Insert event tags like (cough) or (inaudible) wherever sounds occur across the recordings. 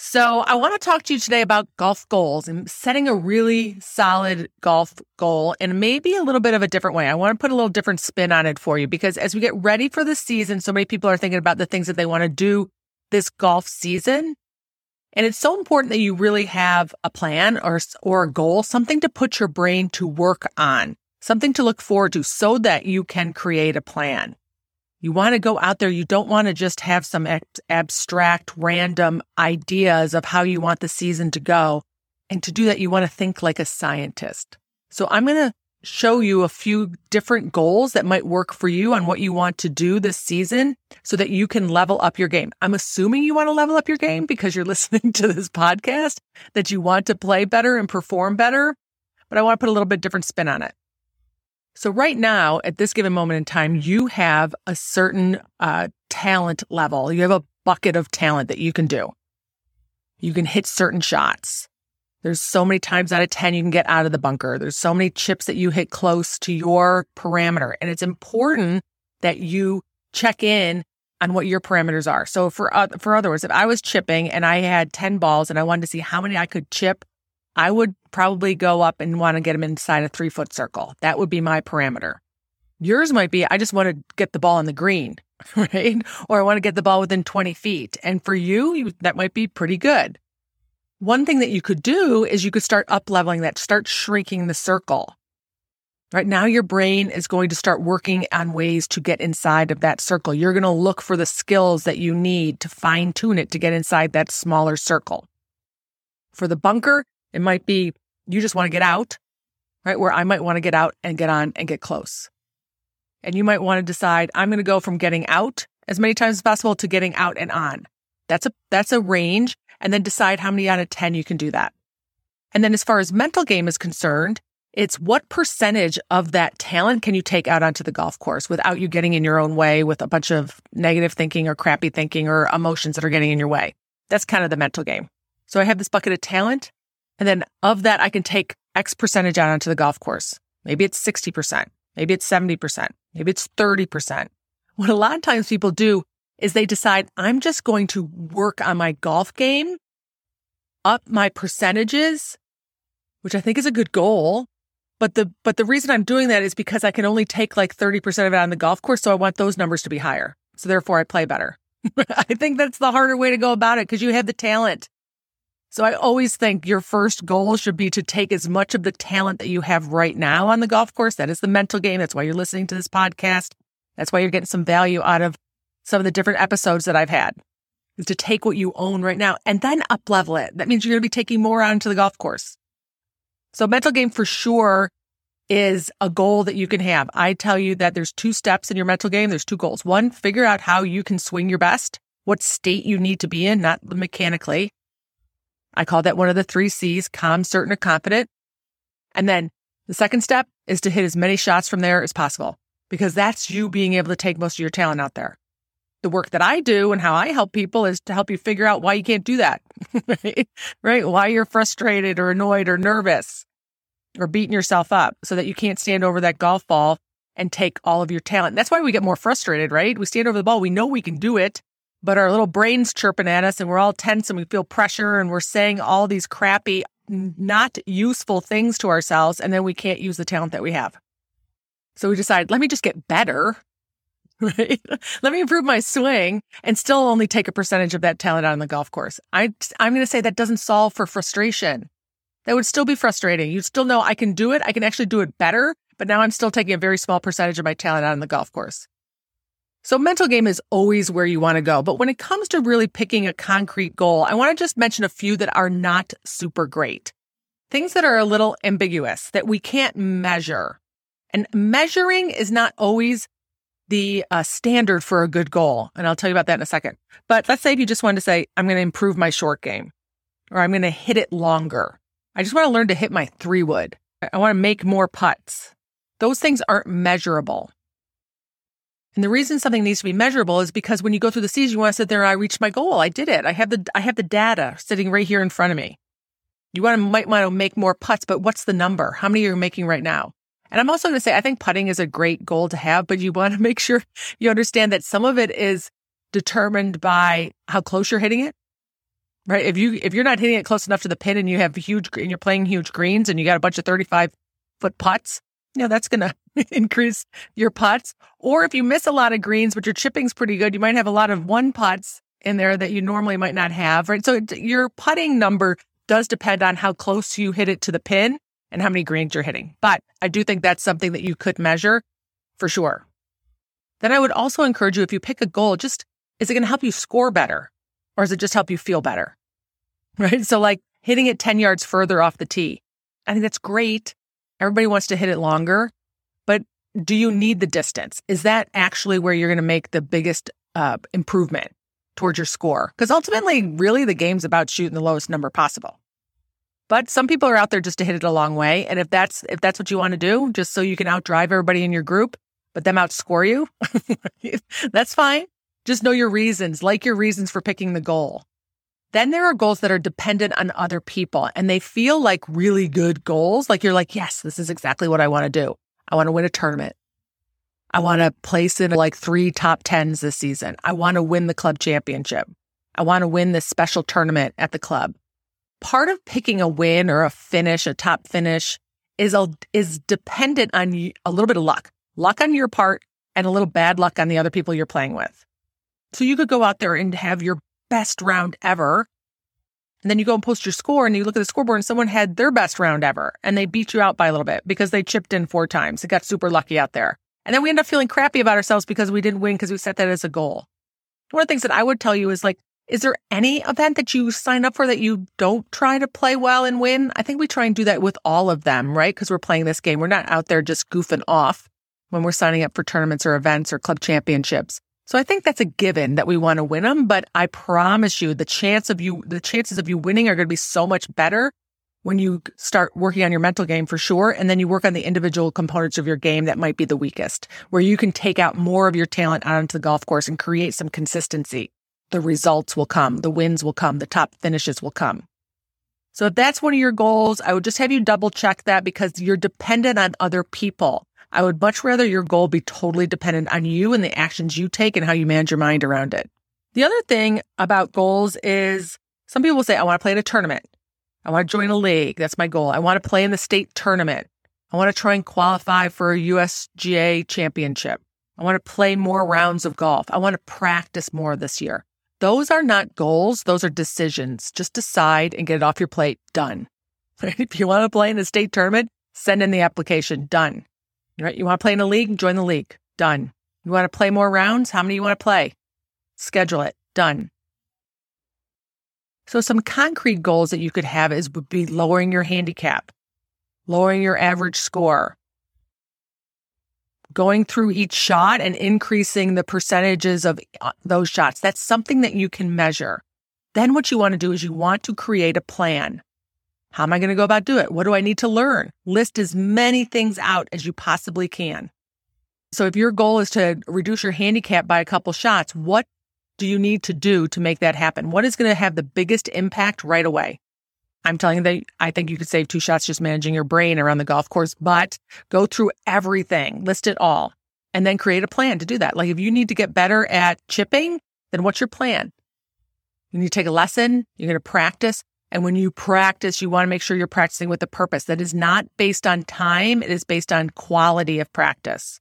So, I want to talk to you today about golf goals and setting a really solid golf goal in maybe a little bit of a different way. I want to put a little different spin on it for you because as we get ready for the season, so many people are thinking about the things that they want to do this golf season. And it's so important that you really have a plan or, or a goal, something to put your brain to work on, something to look forward to so that you can create a plan. You want to go out there. You don't want to just have some abstract, random ideas of how you want the season to go. And to do that, you want to think like a scientist. So I'm going to show you a few different goals that might work for you on what you want to do this season so that you can level up your game. I'm assuming you want to level up your game because you're (laughs) listening to this podcast, that you want to play better and perform better. But I want to put a little bit different spin on it. So, right now, at this given moment in time, you have a certain uh, talent level. You have a bucket of talent that you can do. You can hit certain shots. There's so many times out of 10 you can get out of the bunker. There's so many chips that you hit close to your parameter. And it's important that you check in on what your parameters are. So for uh, for other words, if I was chipping and I had 10 balls and I wanted to see how many I could chip I would probably go up and want to get them inside a three foot circle. That would be my parameter. Yours might be, I just want to get the ball on the green, (laughs) right? Or I want to get the ball within 20 feet. And for you, you that might be pretty good. One thing that you could do is you could start up leveling that, start shrinking the circle. Right now, your brain is going to start working on ways to get inside of that circle. You're going to look for the skills that you need to fine tune it to get inside that smaller circle. For the bunker, it might be you just want to get out, right? Where I might want to get out and get on and get close. And you might want to decide I'm going to go from getting out as many times as possible to getting out and on. That's a that's a range and then decide how many out of 10 you can do that. And then as far as mental game is concerned, it's what percentage of that talent can you take out onto the golf course without you getting in your own way with a bunch of negative thinking or crappy thinking or emotions that are getting in your way. That's kind of the mental game. So I have this bucket of talent and then of that, I can take X percentage out onto the golf course. Maybe it's 60%. Maybe it's 70%. Maybe it's 30%. What a lot of times people do is they decide, I'm just going to work on my golf game, up my percentages, which I think is a good goal. But the, but the reason I'm doing that is because I can only take like 30% of it on the golf course. So I want those numbers to be higher. So therefore I play better. (laughs) I think that's the harder way to go about it because you have the talent so I always think your first goal should be to take as much of the talent that you have right now on the golf course. That is the mental game. That's why you're listening to this podcast. That's why you're getting some value out of some of the different episodes that I've had is to take what you own right now and then up level it. That means you're going to be taking more onto the golf course. So mental game for sure is a goal that you can have. I tell you that there's two steps in your mental game. There's two goals. One, figure out how you can swing your best, what state you need to be in, not mechanically. I call that one of the three C's calm, certain, or confident. And then the second step is to hit as many shots from there as possible because that's you being able to take most of your talent out there. The work that I do and how I help people is to help you figure out why you can't do that, (laughs) right? right? Why you're frustrated or annoyed or nervous or beating yourself up so that you can't stand over that golf ball and take all of your talent. That's why we get more frustrated, right? We stand over the ball. We know we can do it, but our little brains chirping at us and we're all tense and we feel pressure and we're saying all these crappy, not useful things to ourselves. And then we can't use the talent that we have. So we decide, let me just get better. (laughs) Right? let me improve my swing and still only take a percentage of that talent out on the golf course. I, I'm going to say that doesn't solve for frustration. That would still be frustrating. You still know I can do it. I can actually do it better, but now I'm still taking a very small percentage of my talent out on the golf course. So mental game is always where you want to go. But when it comes to really picking a concrete goal, I want to just mention a few that are not super great. Things that are a little ambiguous that we can't measure. And measuring is not always the uh, standard for a good goal. And I'll tell you about that in a second. But let's say if you just wanted to say, I'm going to improve my short game. or I'm going to hit it longer. I just want to learn to hit my three wood. I want to make more putts. Those things aren't measurable. And the reason something needs to be measurable is because when you go through the season, you want to sit there, I reached my goal. I did it. I have the I have the data sitting right here in front of me. You want to might want to make more putts, but what's the number? How many are you making right now? And I'm also going to say I think putting is a great goal to have, but you want to (laughs) make sure you understand that some of it is determined by how close you're hitting it. Right? If you if you're not hitting it close enough to the pin and you have huge and you're playing huge greens and you got a bunch of 35 foot putts, you know, that's going (laughs) to increase your putts. Or if you miss a lot of greens, but your chipping's pretty good, you might have a lot of one putts in there that you normally might not have, right? So your putting number does depend on how close you hit it to the pin and how many greens you're hitting. But I do think that's something that you could measure for sure. Then I would also encourage you if you pick a goal, just is it going to help you score better or does it just help you feel better? (laughs) Right. So like hitting it 10 yards further off the tee. I think that's great. Everybody wants to hit it longer, but do you need the distance? Is that actually where you're going to make the biggest uh, improvement towards your score? Because ultimately, really, the game's about shooting the lowest number possible. But some people are out there just to hit it a long way. And if that's if that's what you want to do, just so you can outdrive everybody in your group, but them outscore you, (laughs) that's fine. Just know your reasons, like your reasons for picking the goal. Then there are goals that are dependent on other people and they feel like really good goals. Like you're like, yes, this is exactly what I want to do. I want to win a tournament. I want to place in like three top tens this season. I want to win the club championship. I want to win this special tournament at the club part of picking a win or a finish, a top finish is a, is dependent on a little bit of luck, luck on your part and a little bad luck on the other people you're playing with. So you could go out there and have your best round ever. And then you go and post your score and you look at the scoreboard and someone had their best round ever and they beat you out by a little bit because they chipped in four times. They got super lucky out there. And then we end up feeling crappy about ourselves because we didn't win because we set that as a goal. One of the things that I would tell you is like, is there any event that you sign up for that you don't try to play well and win? I think we try and do that with all of them, right? Because we're playing this game. We're not out there just goofing off when we're signing up for tournaments or events or club championships. So I think that's a given that we want to win them, but I promise you the chance of you, the chances of you winning are going to be so much better when you start working on your mental game for sure. And then you work on the individual components of your game that might be the weakest, where you can take out more of your talent onto the golf course and create some consistency the results will come, the wins will come, the top finishes will come. So if that's one of your goals, I would just have you double check that because you're dependent on other people. I would much rather your goal be totally dependent on you and the actions you take and how you manage your mind around it. The other thing about goals is some people will say, I want to play in a tournament. I want to join a league. That's my goal. I want to play in the state tournament. I want to try and qualify for a USGA championship. I want to play more rounds of golf. I want to practice more this year. Those are not goals, those are decisions. Just decide and get it off your plate. Done. (laughs) If you want to play in a state tournament, send in the application. Done. Right? You want to play in a league? Join the league. Done. You want to play more rounds? How many you want to play? Schedule it. Done. So some concrete goals that you could have is would be lowering your handicap, lowering your average score, going through each shot and increasing the percentages of uh, those shots. That's something that you can measure. Then what you want to do is you want to create a plan. How am I going to go about do it? What do I need to learn? List as many things out as you possibly can. So if your goal is to reduce your handicap by a couple shots, what do you need to do to make that happen? What is going to have the biggest impact right away? I'm telling you that I think you could save two shots just managing your brain around the golf course, but go through everything, list it all, and then create a plan to do that. Like if you need to get better at chipping, then what's your plan? You need to take a lesson, you're going to practice. And when you practice, you want to make sure you're practicing with a purpose that is not based on time. It is based on quality of practice.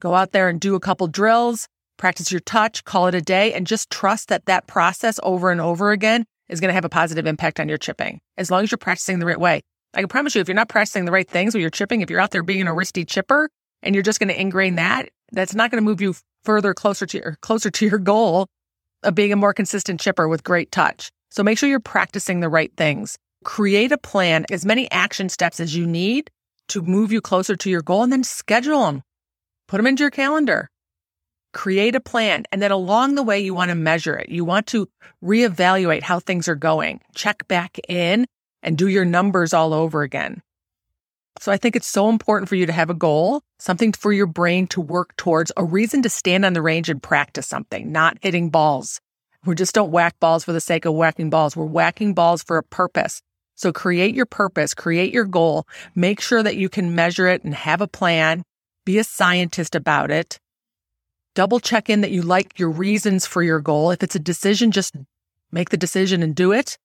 Go out there and do a couple drills, practice your touch, call it a day, and just trust that that process over and over again is going to have a positive impact on your chipping as long as you're practicing the right way. I can promise you, if you're not practicing the right things when you're chipping, if you're out there being a wristy chipper and you're just going to ingrain that, that's not going to move you further closer to your closer to your goal of being a more consistent chipper with great touch. So make sure you're practicing the right things. Create a plan, as many action steps as you need to move you closer to your goal, and then schedule them. Put them into your calendar. create a plan. And then along the way, you want to measure it. You want to reevaluate how things are going, check back in and do your numbers all over again. So I think it's so important for you to have a goal, something for your brain to work towards, a reason to stand on the range and practice something, not hitting balls. We just don't whack balls for the sake of whacking balls. We're whacking balls for a purpose. So create your purpose, create your goal, make sure that you can measure it and have a plan, be a scientist about it. Double check in that you like your reasons for your goal. If it's a decision, just make the decision and do it.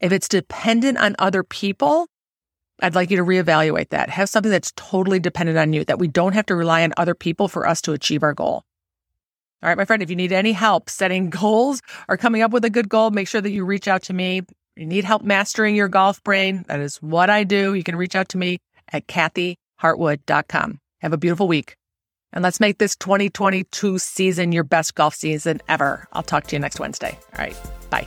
If it's dependent on other people, I'd like you to reevaluate that. Have something that's totally dependent on you, that we don't have to rely on other people for us to achieve our goal. All right, my friend, if you need any help setting (laughs) goals or coming up with a good goal, make sure that you reach out to me. You need help mastering your golf brain. That is what I do. You can reach out to me at kathyhartwood.com. Have a beautiful week. And let's make this 2022 season your best golf season ever. I'll talk to you next Wednesday. All right. Bye.